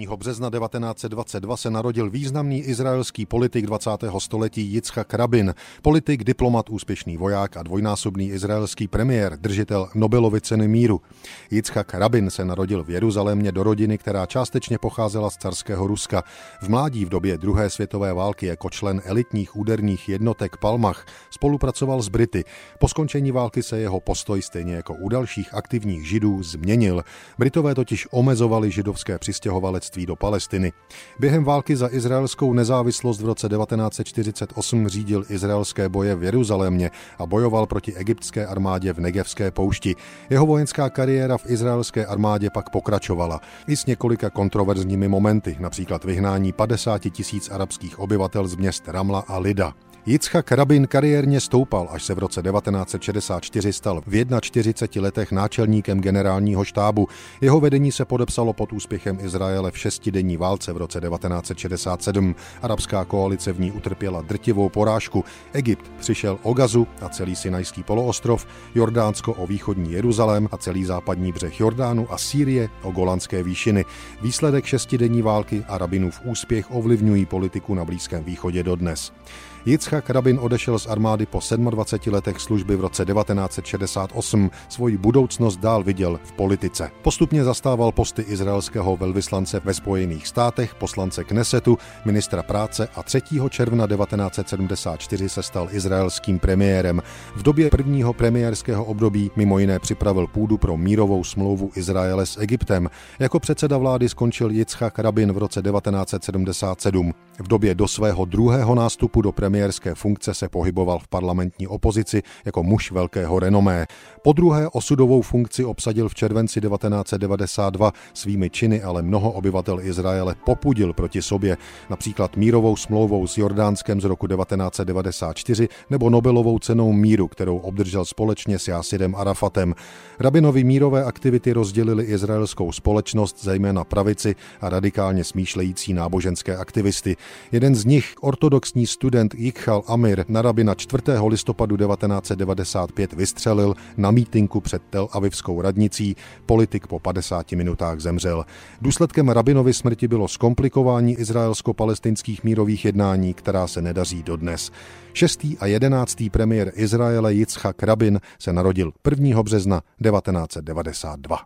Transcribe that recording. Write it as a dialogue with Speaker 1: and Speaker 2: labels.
Speaker 1: 1. března 1922 se narodil významný izraelský politik 20. století Yitzhak Rabin, politik, diplomat, úspěšný voják a dvojnásobný izraelský premiér, držitel Nobelovy ceny míru. Yitzhak Rabin se narodil v Jeruzalémě do rodiny, která částečně pocházela z carského Ruska. V mládí v době druhé světové války jako člen elitních úderních jednotek Palmach spolupracoval s Brity. Po skončení války se jeho postoj stejně jako u dalších aktivních židů změnil. Britové totiž omezovali židovské přistěhovalectví do Palestiny. Během války za izraelskou nezávislost v roce 1948 řídil izraelské boje v Jeruzalémě a bojoval proti egyptské armádě v Negevské poušti. Jeho vojenská kariéra v izraelské armádě pak pokračovala i s několika kontroverzními momenty, například vyhnání 50 tisíc arabských obyvatel z měst Ramla a Lida. Yitzhak Rabin kariérně stoupal, až se v roce 1964 stal v 41 letech náčelníkem generálního štábu. Jeho vedení se podepsalo pod úspěchem Izraele v šestidenní válce v roce 1967. Arabská koalice v ní utrpěla drtivou porážku. Egypt přišel o Gazu a celý Sinajský poloostrov, Jordánsko o východní Jeruzalém a celý západní břeh Jordánu a Sýrie o Golanské výšiny. Výsledek šestidenní války a Rabinův úspěch ovlivňují politiku na Blízkém východě dodnes. Yitzhak Rabin odešel z armády po 27 letech služby v roce 1968. Svoji budoucnost dál viděl v politice. Postupně zastával posty izraelského velvyslance ve Spojených státech, poslance Knesetu, ministra práce a 3. června 1974 se stal izraelským premiérem. V době prvního premiérského období mimo jiné připravil půdu pro mírovou smlouvu Izraele s Egyptem. Jako předseda vlády skončil Yitzhak Rabin v roce 1977. V době do svého druhého nástupu do premiérské funkce se pohyboval v parlamentní opozici jako muž velkého renomé. Po druhé osudovou funkci obsadil v červenci 1992 svými činy, ale mnoho obyvatel Izraele popudil proti sobě, například mírovou smlouvou s Jordánskem z roku 1994 nebo Nobelovou cenou míru, kterou obdržel společně s Jásidem Arafatem. Rabinovi mírové aktivity rozdělili izraelskou společnost, zejména pravici a radikálně smýšlející náboženské aktivisty. Jeden z nich, ortodoxní student Yichal Amir na rabina 4. listopadu 1995 vystřelil na mítinku před Tel Avivskou radnicí. Politik po 50 minutách zemřel. Důsledkem rabinovy smrti bylo zkomplikování izraelsko-palestinských mírových jednání, která se nedaří dodnes. Šestý a jedenáctý premiér Izraele Yitzhak Rabin se narodil 1. března 1992.